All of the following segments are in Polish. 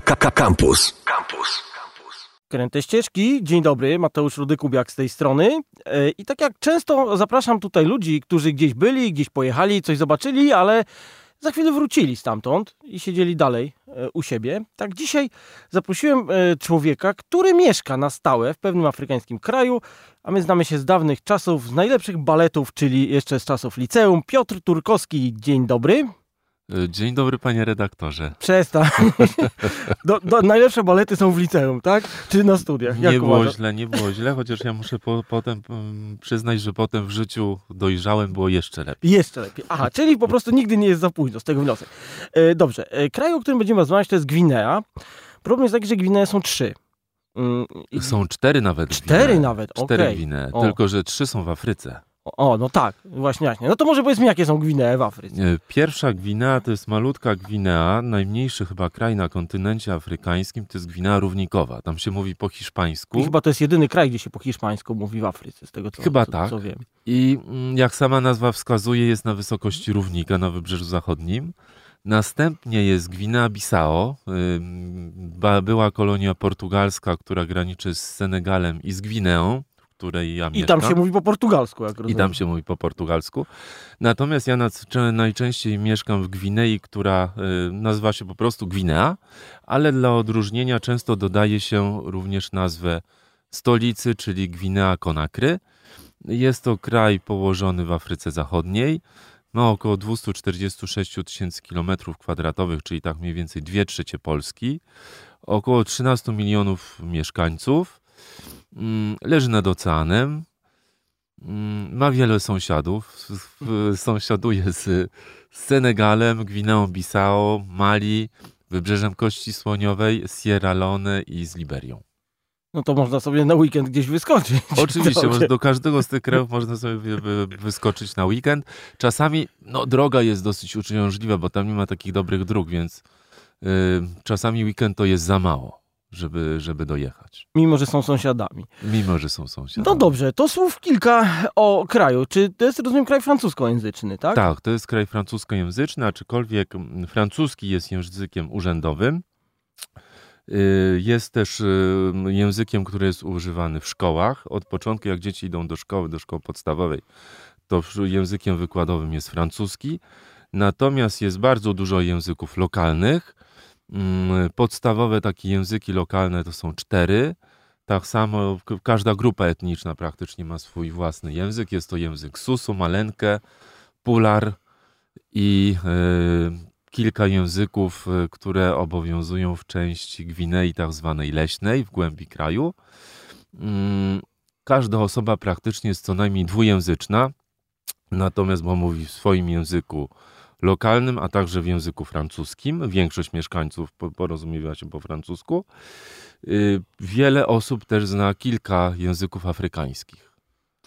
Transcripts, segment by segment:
Campus. Campus. Kręte ścieżki. Dzień dobry, Mateusz Rudykubiak z tej strony. E, I tak jak często zapraszam tutaj ludzi, którzy gdzieś byli, gdzieś pojechali, coś zobaczyli, ale za chwilę wrócili stamtąd i siedzieli dalej e, u siebie. Tak dzisiaj zaprosiłem e, człowieka, który mieszka na stałe w pewnym afrykańskim kraju, a my znamy się z dawnych czasów, z najlepszych baletów, czyli jeszcze z czasów liceum. Piotr Turkowski, dzień dobry. E, dzień dobry, panie redaktorze. Przestań. Do, do, najlepsze balety są w liceum, tak? Czy na studiach? Jak nie było uważasz? źle, nie było źle, chociaż ja muszę po, potem um, przyznać, że potem w życiu dojrzałem, było jeszcze lepiej. Jeszcze lepiej. Aha, czyli po prostu nigdy nie jest za późno, z tego wniosek. E, dobrze, e, kraj, o którym będziemy rozmawiać, to jest Gwinea. Problem jest taki, że Gwinea są trzy. Mm, są cztery nawet. Cztery Gwinea. nawet, Cztery okay. Gwinee, tylko że trzy są w Afryce. O, no tak, właśnie, właśnie. No to może powiedz mi, jakie są Gwinee w Afryce. E, pierwsza Gwinea to jest malutka Gwinea, najmniejszy chyba kraj na kontynencie afrykańskim, to jest Gwinea Równikowa. Tam się mówi po hiszpańsku. I chyba to jest jedyny kraj, gdzie się po hiszpańsku mówi w Afryce, z tego co, chyba co, tak. co wiem. I mm, jak sama nazwa wskazuje, jest na wysokości równika na wybrzeżu zachodnim. Następnie jest Gwinea-Bissau, była kolonia portugalska, która graniczy z Senegalem i z Gwineą której ja I tam się mówi po portugalsku, jak rozumiem. I tam się mówi po portugalsku. Natomiast ja najczęściej mieszkam w Gwinei, która y, nazywa się po prostu Gwinea, ale dla odróżnienia często dodaje się również nazwę stolicy, czyli Gwinea Konakry. Jest to kraj położony w Afryce Zachodniej. Ma około 246 tysięcy kilometrów kwadratowych, czyli tak mniej więcej 2 trzecie Polski. Około 13 milionów mieszkańców. Mm, leży nad oceanem, mm, ma wiele sąsiadów. Sąsiaduje z Senegalem, Gwineą Bissau, Mali, Wybrzeżem Kości Słoniowej, Sierra Leone i z Liberią. No to można sobie na weekend gdzieś wyskoczyć. Oczywiście, do każdego z tych krajów można sobie wyskoczyć na weekend. Czasami no, droga jest dosyć uciążliwa, bo tam nie ma takich dobrych dróg, więc yy, czasami weekend to jest za mało żeby, żeby dojechać. Mimo, że są sąsiadami. Mimo, że są sąsiadami. No dobrze, to słów kilka o kraju. Czy to jest, rozumiem, kraj francuskojęzyczny, tak? Tak, to jest kraj francuskojęzyczny, aczkolwiek francuski jest językiem urzędowym. Y, jest też y, językiem, który jest używany w szkołach. Od początku, jak dzieci idą do szkoły, do szkoły podstawowej, to językiem wykładowym jest francuski. Natomiast jest bardzo dużo języków lokalnych, podstawowe takie języki lokalne to są cztery. Tak samo każda grupa etniczna praktycznie ma swój własny język. Jest to język Susu, Malenkę, Pular i y, kilka języków, y, które obowiązują w części Gwinei tak zwanej leśnej w głębi kraju. Y, każda osoba praktycznie jest co najmniej dwujęzyczna, natomiast bo mówi w swoim języku lokalnym, a także w języku francuskim. Większość mieszkańców porozumiewa się po francusku. Y, wiele osób też zna kilka języków afrykańskich.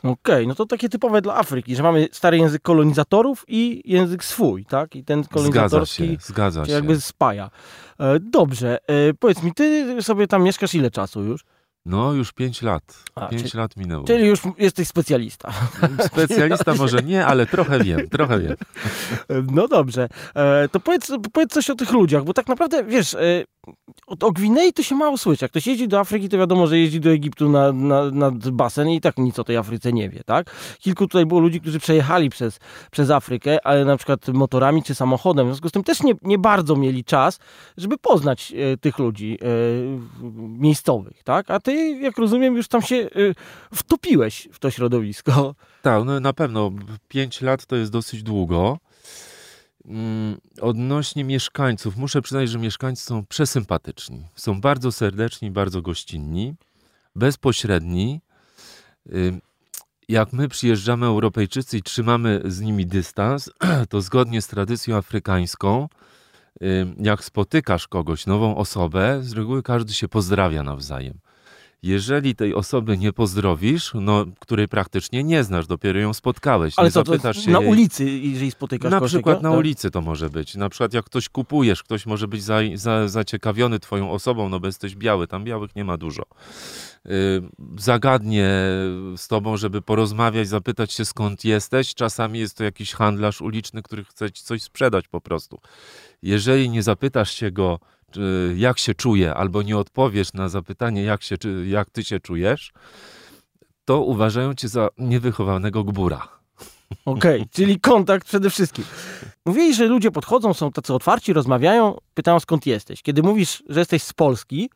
Okej, okay, no to takie typowe dla Afryki, że mamy stary język kolonizatorów i język swój, tak? I ten kolonizatorski zgadza się, zgadza się. jakby spaja. E, dobrze, e, powiedz mi, ty sobie tam mieszkasz ile czasu już? No, już 5 lat. 5 lat minęło. Czyli już jesteś specjalista. Specjalista może nie, ale trochę wiem, trochę wiem. No dobrze. E, to powiedz, powiedz coś o tych ludziach, bo tak naprawdę, wiesz, e, o, Gwinei to się mało słyszy. Jak ktoś jeździ do Afryki, to wiadomo, że jeździ do Egiptu na, na, na basen i tak nic o tej Afryce nie wie, tak? Kilku tutaj było ludzi, którzy przejechali przez, przez Afrykę, ale na przykład motorami czy samochodem. W związku z tym też nie, nie bardzo mieli czas, żeby poznać e, tych ludzi e, miejscowych, tak? A ty, jak rozumiem, już tam się e, wtopiłeś w to środowisko. Tak, no na pewno. Pięć lat to jest dosyć długo. Mm, odnośnie mieszkańców, muszę przyznać, że mieszkańcy są przesympatyczni. Są bardzo serdeczni, bardzo gościnni, bezpośredni. Jak my przyjeżdżamy Europejczycy i trzymamy z nimi dystans, to zgodnie z tradycją afrykańską, jak spotykasz kogoś, nową osobę, z reguły każdy się pozdrawia nawzajem. Jeżeli tej osoby nie pozdrowisz, no, której praktycznie nie znasz, dopiero ją spotkałeś, Ale nie co, zapytasz to się na jej... ulicy, jeżeli spotykasz Na przykład na Tak? ulicy to może być. Na przykład jak ktoś kupujesz, ktoś może być za, za, zaciekawiony twoją osobą, no bo jesteś biały, tam białych nie ma dużo. Yy, zagadnie z tobą, żeby porozmawiać, zapytać się skąd jesteś. Czasami jest to jakiś handlarz uliczny, który chce ci coś sprzedać po prostu. Jeżeli nie zapytasz się go, jak się czuję, albo nie odpowiesz na zapytanie, jak, się, jak ty się czujesz, to uważają cię za niewychowanego gbura. Okej, okay, czyli kontakt przede wszystkim. Mówili, że ludzie podchodzą, są tacy otwarci, rozmawiają, pytają skąd jesteś. Kiedy mówisz, że jesteś z Polski,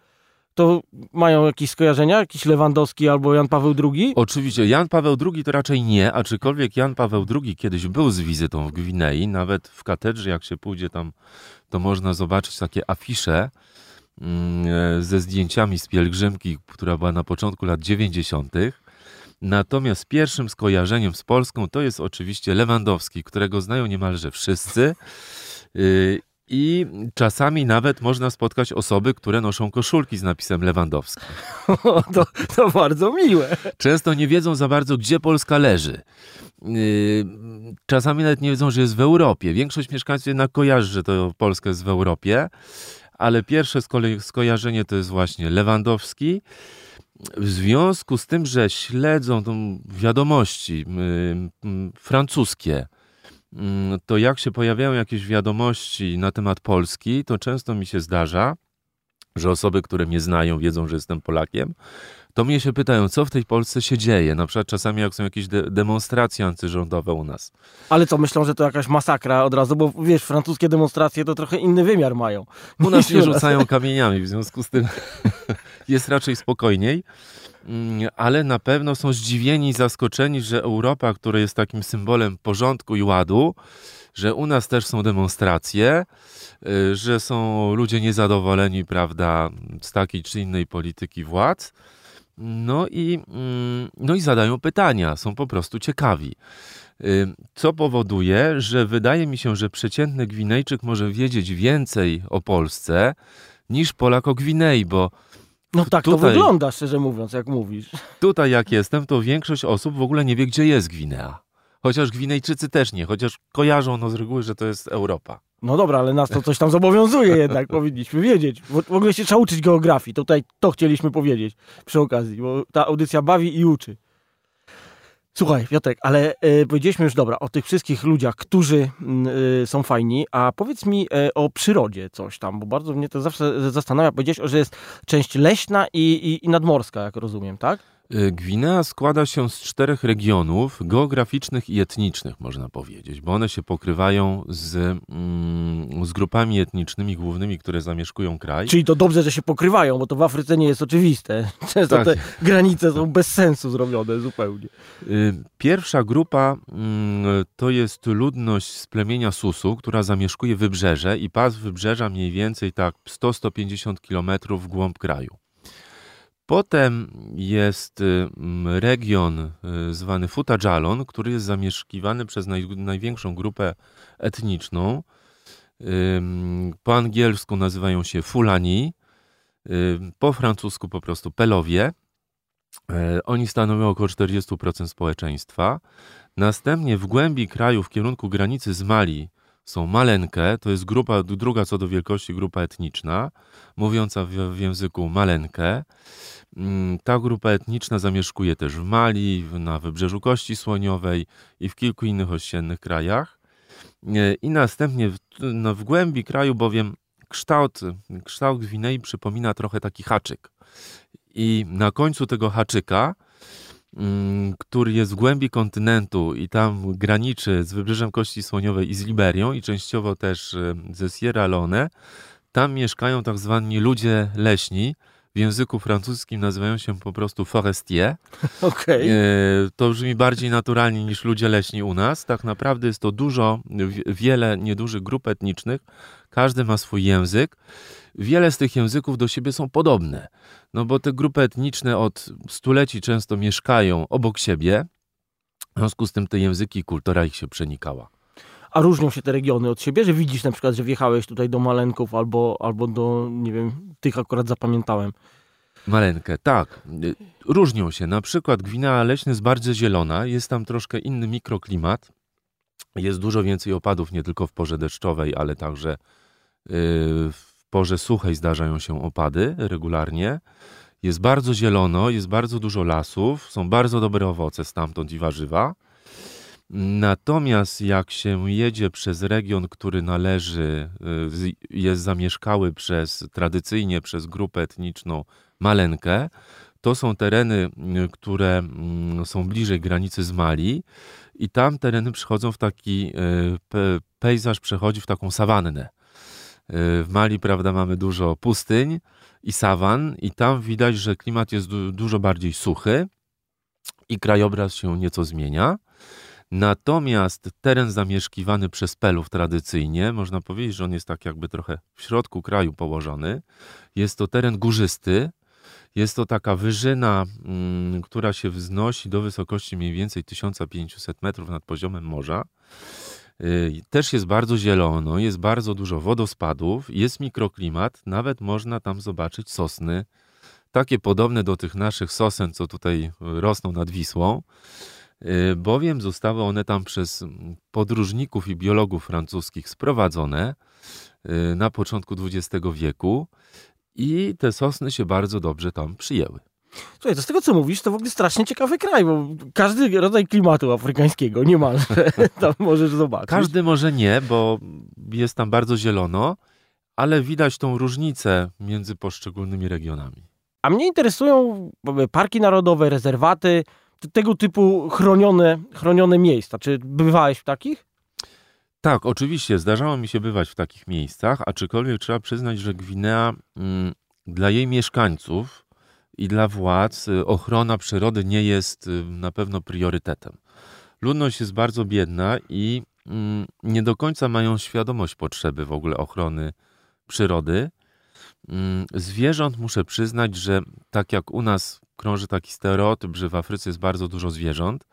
to mają jakieś skojarzenia? Jakiś Lewandowski albo Jan Paweł II? Oczywiście, Jan Paweł II to raczej nie, aczkolwiek Jan Paweł II kiedyś był z wizytą w Gwinei, nawet w katedrze, jak się pójdzie tam, to można zobaczyć takie afisze mm, ze zdjęciami z pielgrzymki, która była na początku lat 90. Natomiast pierwszym skojarzeniem z Polską to jest oczywiście Lewandowski, którego znają niemalże wszyscy. I czasami nawet można spotkać osoby, które noszą koszulki z napisem Lewandowski. to, to bardzo miłe. Często nie wiedzą za bardzo, gdzie Polska leży. Y, czasami nawet nie wiedzą, że jest w Europie. Większość mieszkańców jednak kojarzy, że to Polska jest w Europie, ale pierwsze skojarzenie to jest właśnie Lewandowski w związku z tym, że śledzą tą wiadomości francuskie, to jak się pojawiają jakieś wiadomości na temat Polski, to często mi się zdarza, że osoby, które mnie znają, wiedzą, że jestem Polakiem, to mnie się pytają, co w tej Polsce się dzieje. Na przykład czasami jak są jakieś de demonstracje antyrządowe u nas. Ale co, myślą, że to jakaś masakra od razu, bo wiesz, francuskie demonstracje to trochę inny wymiar mają. U nas nie rzucają kamieniami, w związku z tym jest raczej spokojniej. Mm, ale na pewno są zdziwieni i zaskoczeni, że Europa, która jest takim symbolem porządku i ładu, że u nas też są demonstracje, y, że są ludzie niezadowoleni, prawda, z takiej czy innej polityki władz. No i, mm, no i zadają pytania, są po prostu ciekawi. Y, co powoduje, że wydaje mi się, że przeciętny Gwinejczyk może wiedzieć więcej o Polsce niż Polak o Gwinei, bo no tak tutaj, to wygląda, szczerze mówiąc, jak mówisz. Tutaj jak jestem, to większość osób w ogóle nie wie, gdzie jest Gwinea. Chociaż Gwinejczycy też nie, chociaż kojarzą no z reguły, że to jest Europa. No dobra, ale nas to coś tam zobowiązuje jednak, powinniśmy wiedzieć. W ogóle się trzeba uczyć geografii. Tutaj to chcieliśmy powiedzieć przy okazji, bo ta audycja bawi i uczy. Słuchaj, Piotrek, ale y, powiedzieliśmy już dobra o tych wszystkich ludziach, którzy y, są fajni, a powiedz mi y, o przyrodzie coś tam, bo bardzo mnie to zawsze zastanawia. Powiedziałeś, że jest część leśna i, i, i nadmorska, jak rozumiem, tak? Y, Gwinea składa się z czterech regionów geograficznych i etnicznych, można powiedzieć, bo one się pokrywają z, mm, z grupami etnicznymi głównymi, które zamieszkują kraj. Czyli to dobrze, że się pokrywają, bo to w Afryce nie jest oczywiste. Często tak. te granice są bez sensu zrobione zupełnie. Y, pierwsza grupa mm, to jest ludność z plemienia Susu, która zamieszkuje wybrzeże i pas wybrzeża mniej więcej tak 100-150 kilometrów w głąb kraju. Potem jest y, region y, zwany Futajalon, który jest zamieszkiwany przez naj, największą grupę etniczną. Po angielsku nazywają się Fulani, po francusku po prostu Pelowie. E, oni stanowią około 40% społeczeństwa. Następnie w głębi kraju, w kierunku granicy z Mali, są Malenkę, to jest grupa, druga co do wielkości grupa etniczna, mówiąca w, w języku Malenkę. Mm, ta grupa etniczna zamieszkuje też w Mali, na wybrzeżu Kości Słoniowej i w kilku innych ościennych krajach. E, I następnie w, no, w głębi kraju, bowiem kształt, kształt Gwinei przypomina trochę taki haczyk. I na końcu tego haczyka, który jest w głębi kontynentu i tam graniczy z wybrzeżem Kości Słoniowej i z Liberią i częściowo też e, ze Sierra Leone, tam mieszkają tak zwani ludzie leśni, w języku francuskim nazywają się po prostu forestier. Okay. E, to brzmi bardziej naturalnie niż ludzie leśni u nas. Tak naprawdę jest to dużo, wiele niedużych grup etnicznych. Każdy ma swój język. Wiele z tych języków do siebie są podobne. No bo te grupy etniczne od stuleci często mieszkają obok siebie. W związku z tym te języki i kultura ich się przenikała. A różnią się te regiony od siebie, że widzisz na przykład, że wjechałeś tutaj do Malenków albo, albo do, nie wiem, tych akurat zapamiętałem. Malenkę, tak. Różnią się. Na przykład Gwinea Leśna jest bardzo zielona, jest tam troszkę inny mikroklimat. Jest dużo więcej opadów, nie tylko w porze deszczowej, ale także y, w porze suchej zdarzają się opady regularnie. Jest bardzo zielono, jest bardzo dużo lasów, są bardzo dobre owoce stamtąd i warzywa. Natomiast jak się jedzie przez region, który należy, y, jest zamieszkały przez tradycyjnie przez grupę etniczną Malenkę, to są tereny, y, które mm, są bliżej granicy z Mali i tam tereny przychodzą w taki y, pejzaż przechodzi w taką sawannę. W Mali, prawda, mamy dużo pustyń i sawan i tam widać, że klimat jest du dużo bardziej suchy i krajobraz się nieco zmienia. Natomiast teren zamieszkiwany przez Pelów tradycyjnie, można powiedzieć, że on jest tak jakby trochę w środku kraju położony. Jest to teren górzysty. Jest to taka wyżyna, mm, która się wznosi do wysokości mniej więcej 1500 metrów nad poziomem morza. Y, też jest bardzo zielono, jest bardzo dużo wodospadów, jest mikroklimat, nawet można tam zobaczyć sosny, takie podobne do tych naszych sosen, co tutaj rosną nad Wisłą. Y, bowiem zostały one tam przez podróżników i biologów francuskich sprowadzone y, na początku XX wieku i te sosny się bardzo dobrze tam przyjęły. Słuchaj, to z tego co mówisz, to w ogóle strasznie ciekawy kraj, bo każdy rodzaj klimatu afrykańskiego niemalże tam możesz zobaczyć. Każdy może nie, bo jest tam bardzo zielono, ale widać tą różnicę między poszczególnymi regionami. A mnie interesują parki narodowe, rezerwaty, tego typu chronione, chronione miejsca. Czy bywałeś w takich? Tak, oczywiście. Zdarzało mi się bywać w takich miejscach, aczkolwiek trzeba przyznać, że Gwinea mm, dla jej mieszkańców i dla władz y, ochrona przyrody nie jest y, na pewno priorytetem. Ludność jest bardzo biedna i mm, nie do końca mają świadomość potrzeby w ogóle ochrony przyrody. Mm, zwierząt muszę przyznać, że tak jak u nas krąży taki stereotyp, że w Afryce jest bardzo dużo zwierząt,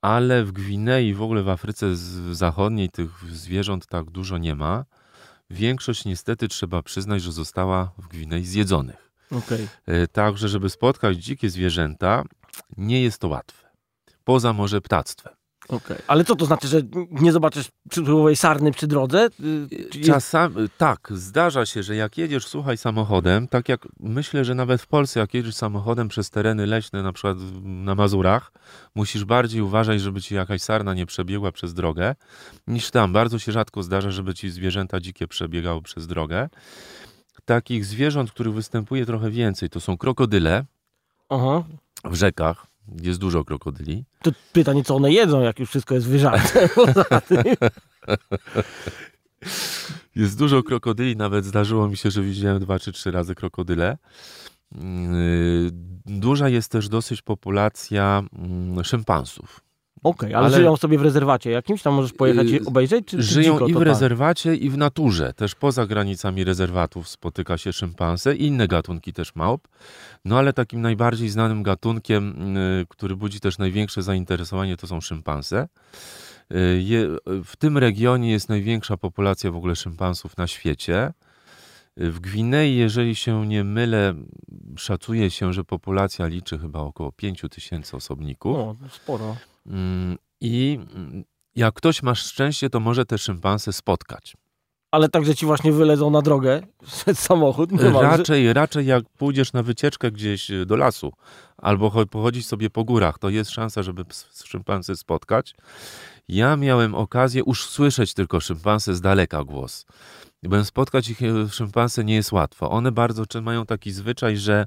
ale w Gwinei, w ogóle w Afryce Zachodniej tych zwierząt tak dużo nie ma. Większość niestety trzeba przyznać, że została w Gwinei zjedzonych. Okay. E, także, żeby spotkać dzikie zwierzęta, nie jest to łatwe. Poza może ptactwem. Okay. Ale co to znaczy, że nie zobaczysz przysłowiowej sarny przy drodze? Y, Czasami, tak, zdarza się, że jak jedziesz, słuchaj, samochodem, tak jak myślę, że nawet w Polsce, jak jedziesz samochodem przez tereny leśne, na przykład na Mazurach, musisz bardziej uważać, żeby ci jakaś sarna nie przebiegła przez drogę, niż tam. Bardzo się rzadko zdarza, żeby ci zwierzęta dzikie przebiegały przez drogę. Takich zwierząt, których występuje trochę więcej, to są krokodyle Aha. w rzekach, jest dużo krokodyli. To pytanie, co one jedzą, jak już wszystko jest wyżarte. jest dużo krokodyli, nawet zdarzyło mi się, że widziałem dwa czy trzy razy krokodyle. Yy, duża jest też dosyć populacja mm, szympansów. Okej, okay, ale, ale, żyją sobie w rezerwacie jakimś? Tam możesz pojechać i y, obejrzeć? Czy, żyją czy i w rezerwacie, i w naturze. Też poza granicami rezerwatów spotyka się szympanse i inne gatunki też małp. No ale takim najbardziej znanym gatunkiem, y, który budzi też największe zainteresowanie, to są szympanse. Y, w tym regionie jest największa populacja w ogóle szympansów na świecie. W Gwinei, jeżeli się nie mylę, szacuje się, że populacja liczy chyba około 5 tysięcy osobników. O, sporo. Mm, I jak ktoś ma szczęście, to może te szympanse spotkać. Ale także ci właśnie wylezą na drogę przed samochód? Raczej, raczej jak pójdziesz na wycieczkę gdzieś do lasu albo pochodzić sobie po górach, to jest szansa, żeby szympansy spotkać. Ja miałem okazję już słyszeć tylko szympansy z daleka głos. Bym spotkać ich e, szympansy nie jest łatwo. One bardzo mają taki zwyczaj, że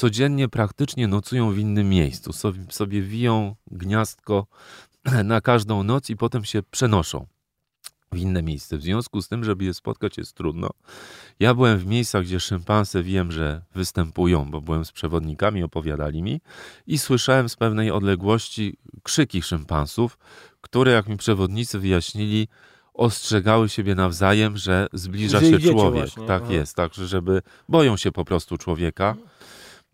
codziennie praktycznie nocują w innym miejscu. Sobie, sobie wiją gniazdko na każdą noc i potem się przenoszą w inne miejsce. W związku z tym, żeby je spotkać jest trudno. Ja byłem w miejscach, gdzie szympanse wiem, że występują, bo byłem z przewodnikami, opowiadali mi i słyszałem z pewnej odległości krzyki szympansów, które, jak mi przewodnicy wyjaśnili, ostrzegały siebie nawzajem, że zbliża że się człowiek. Właśnie. Tak Aha. jest, tak, żeby boją się po prostu człowieka.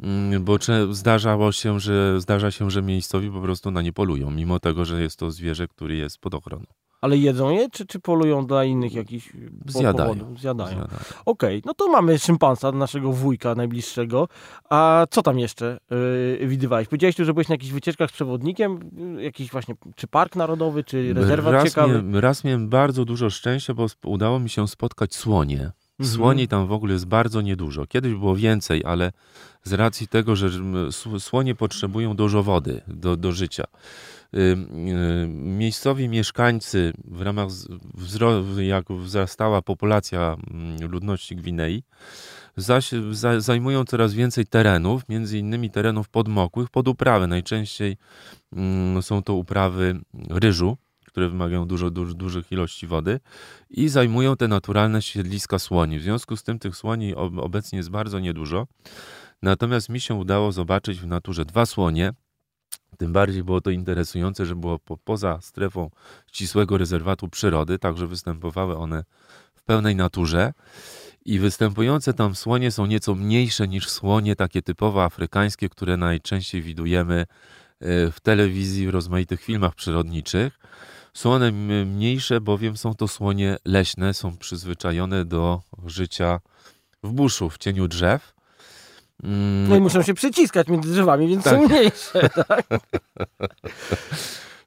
Mm, bo zdarzało się, że zdarza się, że miejscowi po prostu na nie polują, mimo tego, że jest to zwierzę, który jest pod ochroną. Ale jedzą je, czy, czy polują dla innych jakichś Zjadają. Powodów? Zjadają. Zjadają. Okej, okay, no to mamy szympansa, naszego wujka najbliższego. A co tam jeszcze yy, widywałeś? Powiedziałeś tu, że byłeś na jakichś wycieczkach z przewodnikiem, jakiś właśnie, czy park narodowy, czy rezerwat raz ciekawy? Miałem, raz miałem bardzo dużo szczęścia, bo udało mi się spotkać słonie. Mhm. Słoni tam w ogóle jest bardzo niedużo. Kiedyś było więcej, ale z racji tego, że słonie potrzebują dużo wody do, do życia. Y, y, Miejscowi mieszkańcy w ramach z- wzro- jak wzrastała populacja mm, ludności Gwinei, zaś, za, zajmują coraz więcej terenów, między innymi terenów podmokłych pod uprawy. Najczęściej mm, są to uprawy ryżu, które wymagają dużo, dużo, dużych ilości wody i zajmują te naturalne siedliska słoni. W związku z tym tych słoni ob- obecnie jest bardzo niedużo. Natomiast mi się udało zobaczyć w naturze dwa słonie. Tym bardziej było to interesujące, że było po, poza strefą ścisłego rezerwatu przyrody, także występowały one w pełnej naturze. I występujące tam słonie są nieco mniejsze niż słonie takie typowo afrykańskie, które najczęściej widujemy e, w telewizji, w rozmaitych filmach przyrodniczych. Są one mniejsze, bowiem są to słonie leśne, są przyzwyczajone do życia w buszu, w cieniu drzew. Mm, No i muszą się przyciskać między drzewami, więc Tak. są mniejsze.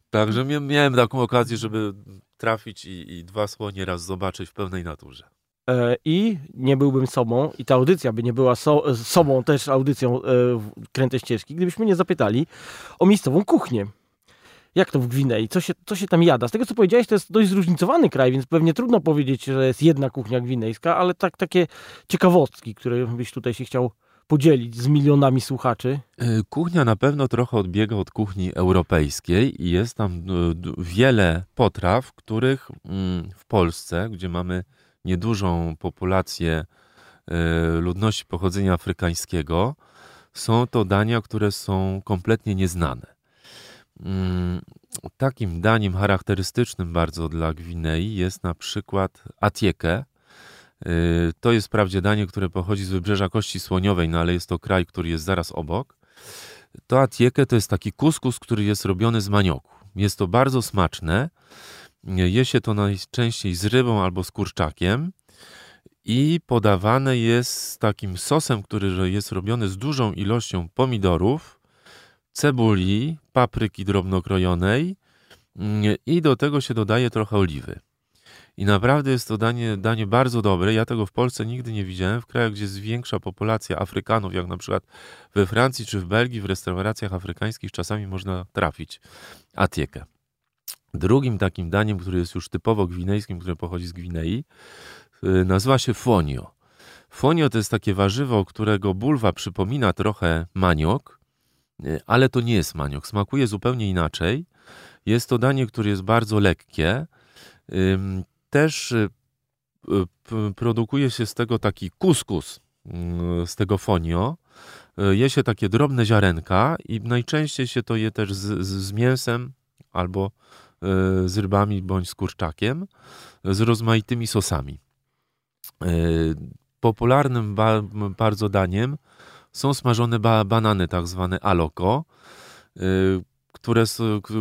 Także mia- miałem taką okazję, żeby trafić i, i dwa słonie raz zobaczyć w pełnej naturze. E, I nie byłbym sobą, i ta audycja by nie była so, sobą też audycją e, Kręte Ścieżki, gdybyśmy nie zapytali o miejscową kuchnię. Jak to w Gwinei? Co się, co się tam jada? Z tego, co powiedziałeś, to jest dość zróżnicowany kraj, więc pewnie trudno powiedzieć, że jest jedna kuchnia gwinejska, ale tak, takie ciekawostki, które byś tutaj się chciał podzielić z milionami słuchaczy. Y, Kuchnia na pewno trochę odbiega od kuchni europejskiej i jest tam d- wiele potraw, których mm, w Polsce, gdzie mamy niedużą populację y, ludności pochodzenia afrykańskiego, są to dania, które są kompletnie nieznane. Mm, Takim daniem charakterystycznym bardzo dla Gwinei jest na przykład atieke. Y, To jest wprawdzie danie, które pochodzi z wybrzeża Kości Słoniowej, no ale jest to kraj, który jest zaraz obok. To atieke to jest taki kuskus, który jest robiony z manioku. Jest to bardzo smaczne. Je się to najczęściej z rybą albo z kurczakiem i podawane jest z takim sosem, który jest robiony z dużą ilością pomidorów, cebuli, papryki drobno krojonej mm, i do tego się dodaje trochę oliwy. I naprawdę jest to danie, danie bardzo dobre. Ja tego w Polsce nigdy nie widziałem. W krajach, gdzie jest większa populacja Afrykanów, jak na przykład we Francji czy w Belgii, w restauracjach afrykańskich czasami można trafić atiekę. Drugim takim daniem, które jest już typowo gwinejskim, które pochodzi z Gwinei, y, nazywa się fonio. Fonio to jest takie warzywo, którego bulwa przypomina trochę maniok, ale to nie jest maniok. Smakuje zupełnie inaczej. Jest to danie, które jest bardzo lekkie. Też y, y, produkuje się z tego taki kuskus, mm, z tego fonio. Y, Je się takie drobne ziarenka i najczęściej się to je też z, z, mięsem albo y, z rybami bądź z kurczakiem, z rozmaitymi sosami. Y, Popularnym bardzo daniem są smażone ba, banany, tak zwane aloko, y, które,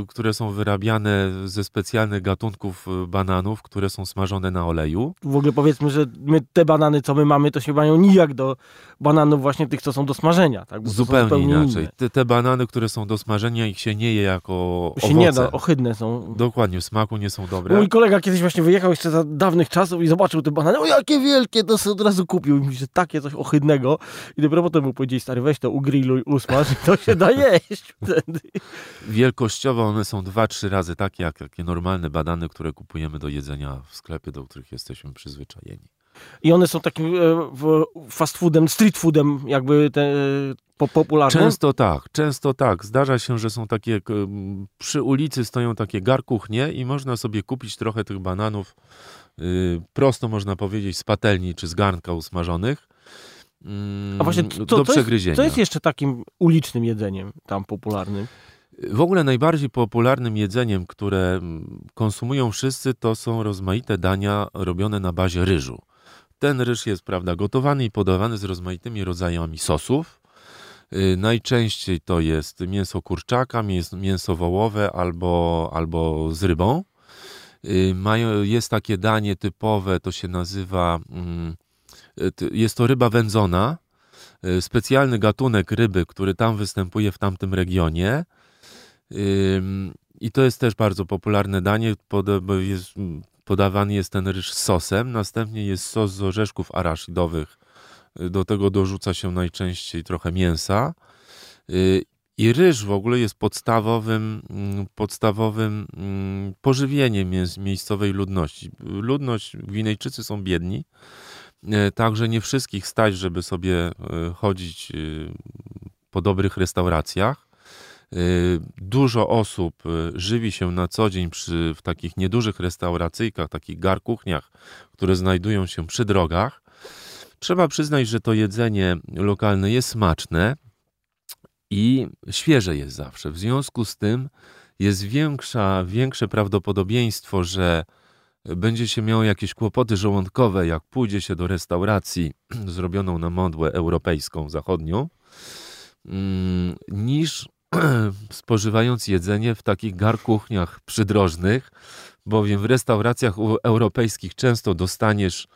które są wyrabiane ze specjalnych gatunków y, bananów, które są smażone na oleju. W ogóle powiedzmy, że my te banany, co my mamy, to się mają nijak do bananów właśnie tych, co są do smażenia. Tak? Zupełnie, inaczej. Te, te banany, które są do smażenia, ich się nie je jako się owoce. nie da, ohydne są. Dokładnie, w smaku nie są dobre. Mój kolega kiedyś właśnie wyjechał jeszcze za dawnych czasów i zobaczył te banany. O, jakie wielkie! To sobie od razu kupił. I mówi, że takie coś ohydnego. I dopiero potem mu powiedzieli, stary, weź to ugrilluj, usmaż i to się da jeść wtedy. Wielkościowo one są dwa, trzy razy takie, jak takie normalne banany, które kupujemy do jedzenia w sklepie, do których jesteśmy przyzwyczajeni. I one są takim e, fast foodem, street foodem jakby te, po, popularnym. Często tak, często tak. Zdarza się, że są takie, przy ulicy stoją takie garkuchnie i można sobie kupić trochę tych bananów, y, prosto można powiedzieć, z patelni czy z garnka usmażonych. mm, A właśnie to, do to, jest, przegryzienia. to jest jeszcze takim ulicznym jedzeniem tam popularnym. W ogóle najbardziej popularnym jedzeniem, które mm, konsumują wszyscy, to są rozmaite dania robione na bazie ryżu. Ten ryż jest, prawda, gotowany i podawany z rozmaitymi rodzajami sosów. Y, Najczęściej to jest mięso kurczaka, mięs- mięso wołowe albo, albo z rybą. Y, jest takie danie typowe, to się nazywa, mm, jest to ryba wędzona, y, specjalny gatunek ryby, który tam występuje w tamtym regionie. I to jest też bardzo popularne danie. Jest, podawany jest ten ryż z sosem, następnie jest sos z orzeszków arashidowych, do tego dorzuca się najczęściej trochę mięsa i ryż w ogóle jest podstawowym, mm, podstawowym mm, pożywieniem miejscowej ludności. Ludność, Gwinejczycy są biedni, e, także nie wszystkich stać, żeby sobie e, chodzić po dobrych restauracjach. Dużo osób żywi się na co dzień przy, w takich niedużych restauracyjkach, takich garkuchniach, które znajdują się przy drogach. Trzeba przyznać, że to jedzenie lokalne jest smaczne, i świeże jest zawsze. W związku z tym jest większa, większe prawdopodobieństwo, że będzie się miało jakieś kłopoty żołądkowe, jak pójdzie się do restauracji zrobioną na modłę europejską, zachodnią, mm, niż spożywając jedzenie w takich garkuchniach przydrożnych, bowiem w restauracjach europejskich często dostaniesz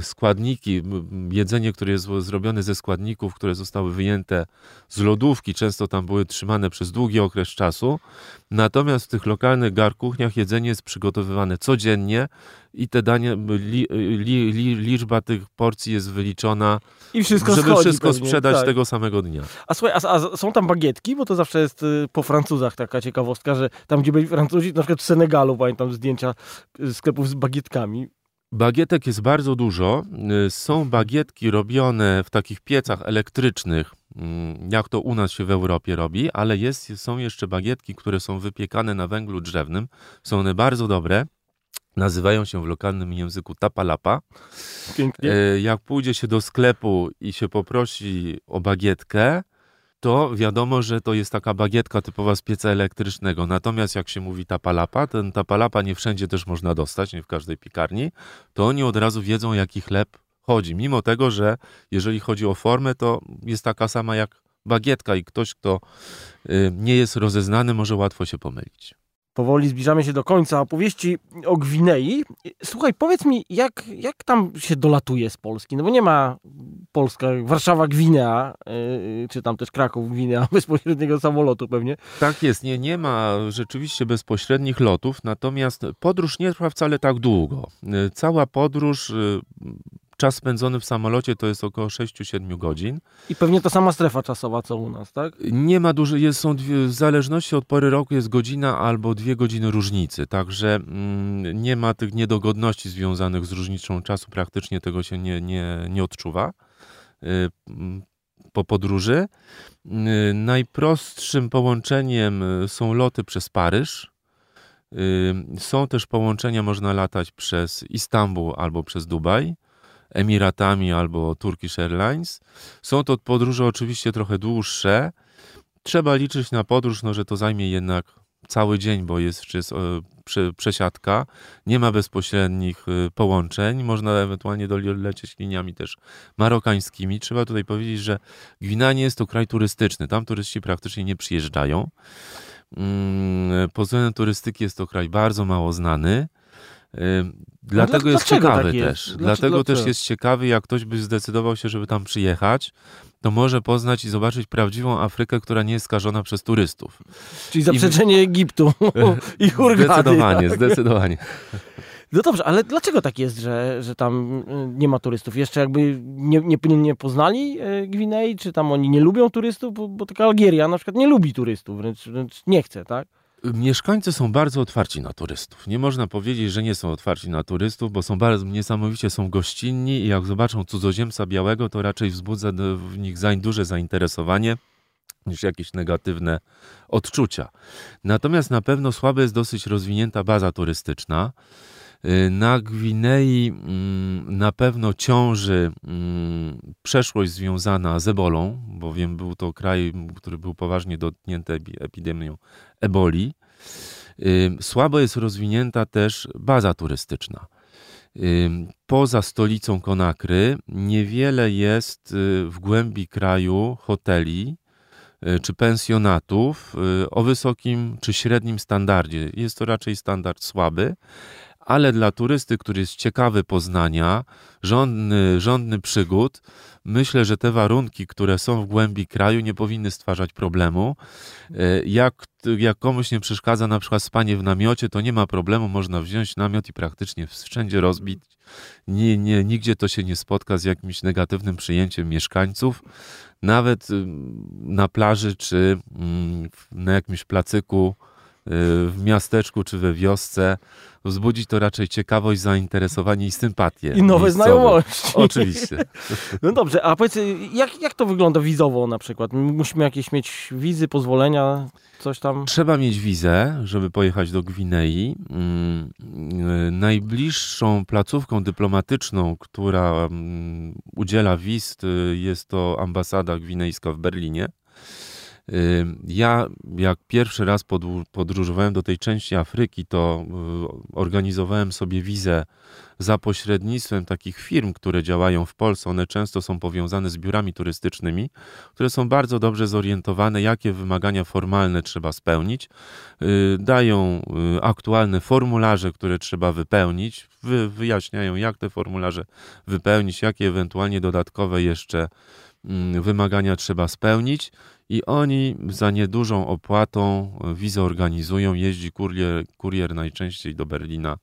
składniki, jedzenie, które jest zrobione ze składników, które zostały wyjęte z lodówki, często tam były trzymane przez długi okres czasu. Natomiast w tych lokalnych garkuchniach jedzenie jest przygotowywane codziennie i te dania, li, li, li, liczba tych porcji jest wyliczona, I wszystko żeby schodzi wszystko pewnie, sprzedać tak. tego samego dnia. A słuchaj, a, a, są tam bagietki? Bo to zawsze jest y, po Francuzach taka ciekawostka, że tam, gdzie byli Francuzi, na przykład w Senegalu, pamiętam zdjęcia sklepów z bagietkami. Bagietek jest bardzo dużo. Y, są bagietki robione w takich piecach elektrycznych, mm, jak to u nas się w Europie robi, ale jest, są jeszcze bagietki, które są wypiekane na węglu drzewnym. Są one bardzo dobre. Nazywają się w lokalnym języku tapalapa. Pięknie. Y, jak pójdzie się do sklepu i się poprosi o bagietkę, to wiadomo, że to jest taka bagietka typowa z pieca elektrycznego. Natomiast jak się mówi tapalapa, ten tapalapa nie wszędzie też można dostać, nie w każdej piekarni, to oni od razu wiedzą, jaki chleb chodzi. Mimo tego, że jeżeli chodzi o formę, to jest taka sama jak bagietka i ktoś, kto y, nie jest rozeznany, może łatwo się pomylić. Powoli zbliżamy się do końca opowieści o Gwinei. Słuchaj, powiedz mi, jak, jak tam się dolatuje z Polski? No bo nie ma Polska, Warszawa, Gwinea, yy, czy tam też Kraków, Gwinea, bezpośredniego samolotu pewnie. Tak jest, nie, nie ma rzeczywiście bezpośrednich lotów, natomiast podróż nie trwa wcale tak długo. Y, cała podróż czas spędzony w samolocie to jest około 6-7 godzin. I pewnie ta sama strefa czasowa, co u nas, tak? Nie ma dużo, jest, są dwie, w zależności od pory roku jest godzina albo dwie godziny różnicy, także mm, nie ma tych niedogodności związanych z różnicą czasu, praktycznie tego się nie, nie, nie odczuwa y, po podróży. Y, najprostszym połączeniem y, są loty przez Paryż. Są też połączenia, można latać przez Istanbul albo przez Dubaj. Emiratami albo Turkish Airlines. Są to podróże oczywiście trochę dłuższe. Trzeba liczyć na podróż, no, że to zajmie jednak cały dzień, bo jest, e, przesiadka, nie ma bezpośrednich e, połączeń, można ewentualnie dolecieć liniami też marokańskimi. Trzeba tutaj powiedzieć, że Gwina nie jest to kraj turystyczny, tam turyści praktycznie nie przyjeżdżają. Mm, pod względem turystyki jest to kraj bardzo mało znany. Dlatego jest ciekawy tak jest? też. Dlaczego, dlatego też jest ciekawy, jak ktoś by zdecydował się, żeby tam przyjechać, to może poznać i zobaczyć prawdziwą Afrykę, która nie jest skażona przez turystów. Czyli zaprzeczenie I... Egiptu i Hurgady. Zdecydowanie, tak? zdecydowanie. No dobrze, ale dlaczego tak jest, że, że tam y, nie ma turystów? Jeszcze jakby nie, nie, nie poznali y, Gwinei, czy tam oni nie lubią turystów? Bo, bo taka Algieria na przykład nie lubi turystów, wręcz, wręcz nie chce, tak? Mieszkańcy są bardzo otwarci na turystów. Nie można powiedzieć, że nie są otwarci na turystów, bo są bardzo niesamowicie są gościnni i jak zobaczą cudzoziemca białego, to raczej wzbudza w nich za duże zainteresowanie niż jakieś negatywne odczucia. Natomiast na pewno słaba jest dosyć rozwinięta baza turystyczna. Y, na Gwinei mm, na pewno ciąży mm, przeszłość związana z ebolą, bowiem był to kraj, który był poważnie dotknięty epidemią eboli. Y, słabo jest rozwinięta też baza turystyczna. Y, poza stolicą Konakry niewiele jest w głębi kraju hoteli czy pensjonatów o wysokim czy średnim standardzie. Jest to raczej standard słaby, ale dla turysty, który jest ciekawy poznania, żądny, żądny przygód, myślę, że te warunki, które są w głębi kraju, nie powinny stwarzać problemu. E, jak, jak komuś nie przeszkadza na przykład spanie w namiocie, to nie ma problemu, można wziąć namiot i praktycznie wszędzie rozbić. Nie, nie, nigdzie to się nie spotka z jakimś negatywnym przyjęciem mieszkańców. Nawet na plaży czy mm, na jakimś placyku w miasteczku czy we wiosce wzbudzić to raczej ciekawość, zainteresowanie i sympatię. I nowe znajomości. Oczywiście. No dobrze, a powiedz, jak, jak to wygląda wizowo na przykład? Musimy jakieś mieć wizy, pozwolenia, coś tam? Trzeba mieć wizę, żeby pojechać do Gwinei. Mm, y, najbliższą placówką dyplomatyczną, która mm, udziela wiz, y, jest to ambasada gwinejska w Berlinie. Ja, jak pierwszy raz podróżowałem do tej części Afryki, to y, organizowałem sobie wizę za pośrednictwem takich firm, które działają w Polsce. One często są powiązane z biurami turystycznymi, które są bardzo dobrze zorientowane, jakie wymagania formalne trzeba spełnić. Y, dają y, aktualne formularze, które trzeba wypełnić, wyjaśniają, jak te formularze wypełnić, jakie ewentualnie dodatkowe jeszcze wymagania trzeba spełnić i oni za niedużą opłatą wizę organizują. Jeździ kurier, kurier najczęściej do Berlina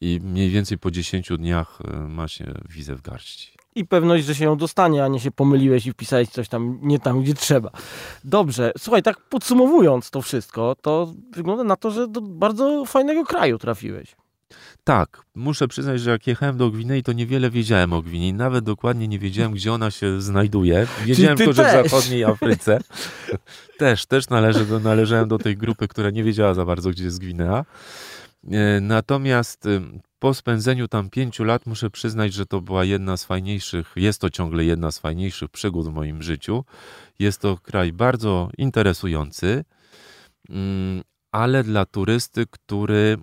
i mniej więcej po 10 dniach e, ma się wizę w garści. I pewność, że się ją dostanie, a nie się pomyliłeś i wpisałeś coś tam nie tam, gdzie trzeba. Dobrze, słuchaj, tak podsumowując to wszystko, to wygląda na to, że do bardzo fajnego kraju trafiłeś. Tak, muszę przyznać, że jak jechałem do Gwinei, to niewiele wiedziałem o Gwinei. Nawet dokładnie nie wiedziałem, gdzie ona się znajduje. Wiedziałem tylko, że w zachodniej Afryce. też, też należę do, należałem do tej grupy, która nie wiedziała za bardzo, gdzie jest Gwinea. E, natomiast y, po spędzeniu tam pięciu lat muszę przyznać, że to była jedna z fajniejszych, jest to ciągle jedna z fajniejszych przygód w moim życiu. Jest to kraj bardzo interesujący, mm, ale dla turysty, który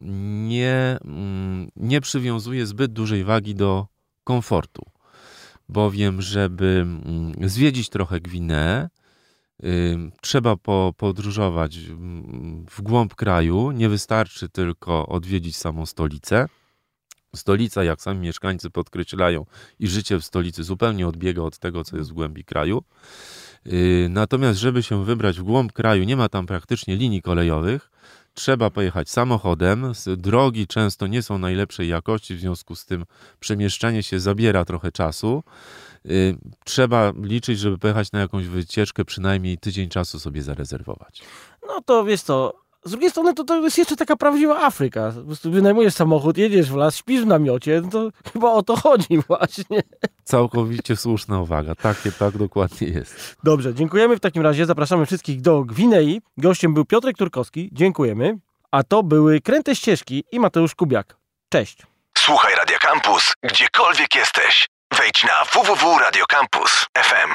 nie, mm, nie przywiązuje zbyt dużej wagi do komfortu, bowiem, żeby mm, zwiedzić trochę Gwineę, trzeba po, podróżować w głąb kraju. Nie wystarczy tylko odwiedzić samą stolicę. Stolica, jak sami mieszkańcy podkreślają, i życie w stolicy zupełnie odbiega od tego, co jest w głębi kraju. Y, natomiast, żeby się wybrać w głąb kraju, nie ma tam praktycznie linii kolejowych trzeba pojechać samochodem. Drogi często nie są najlepszej jakości, w związku z tym przemieszczanie się zabiera trochę czasu. Y, trzeba liczyć, żeby pojechać na jakąś wycieczkę, przynajmniej tydzień czasu sobie zarezerwować. No to wiesz co, z drugiej strony to, to jest jeszcze taka prawdziwa Afryka. Po prostu wynajmujesz samochód, jedziesz w las, śpisz w namiocie, no to chyba o to chodzi właśnie. Całkowicie słuszna uwaga. Takie, tak dokładnie jest. Dobrze, dziękujemy w takim razie. Zapraszamy wszystkich do Gwinei. Gościem był Piotrek Turkowski. Dziękujemy. A to były Kręte Ścieżki i Mateusz Kubiak. Cześć. Słuchaj Radio Campus, gdziekolwiek jesteś. Wejdź na www.radiocampus.fm.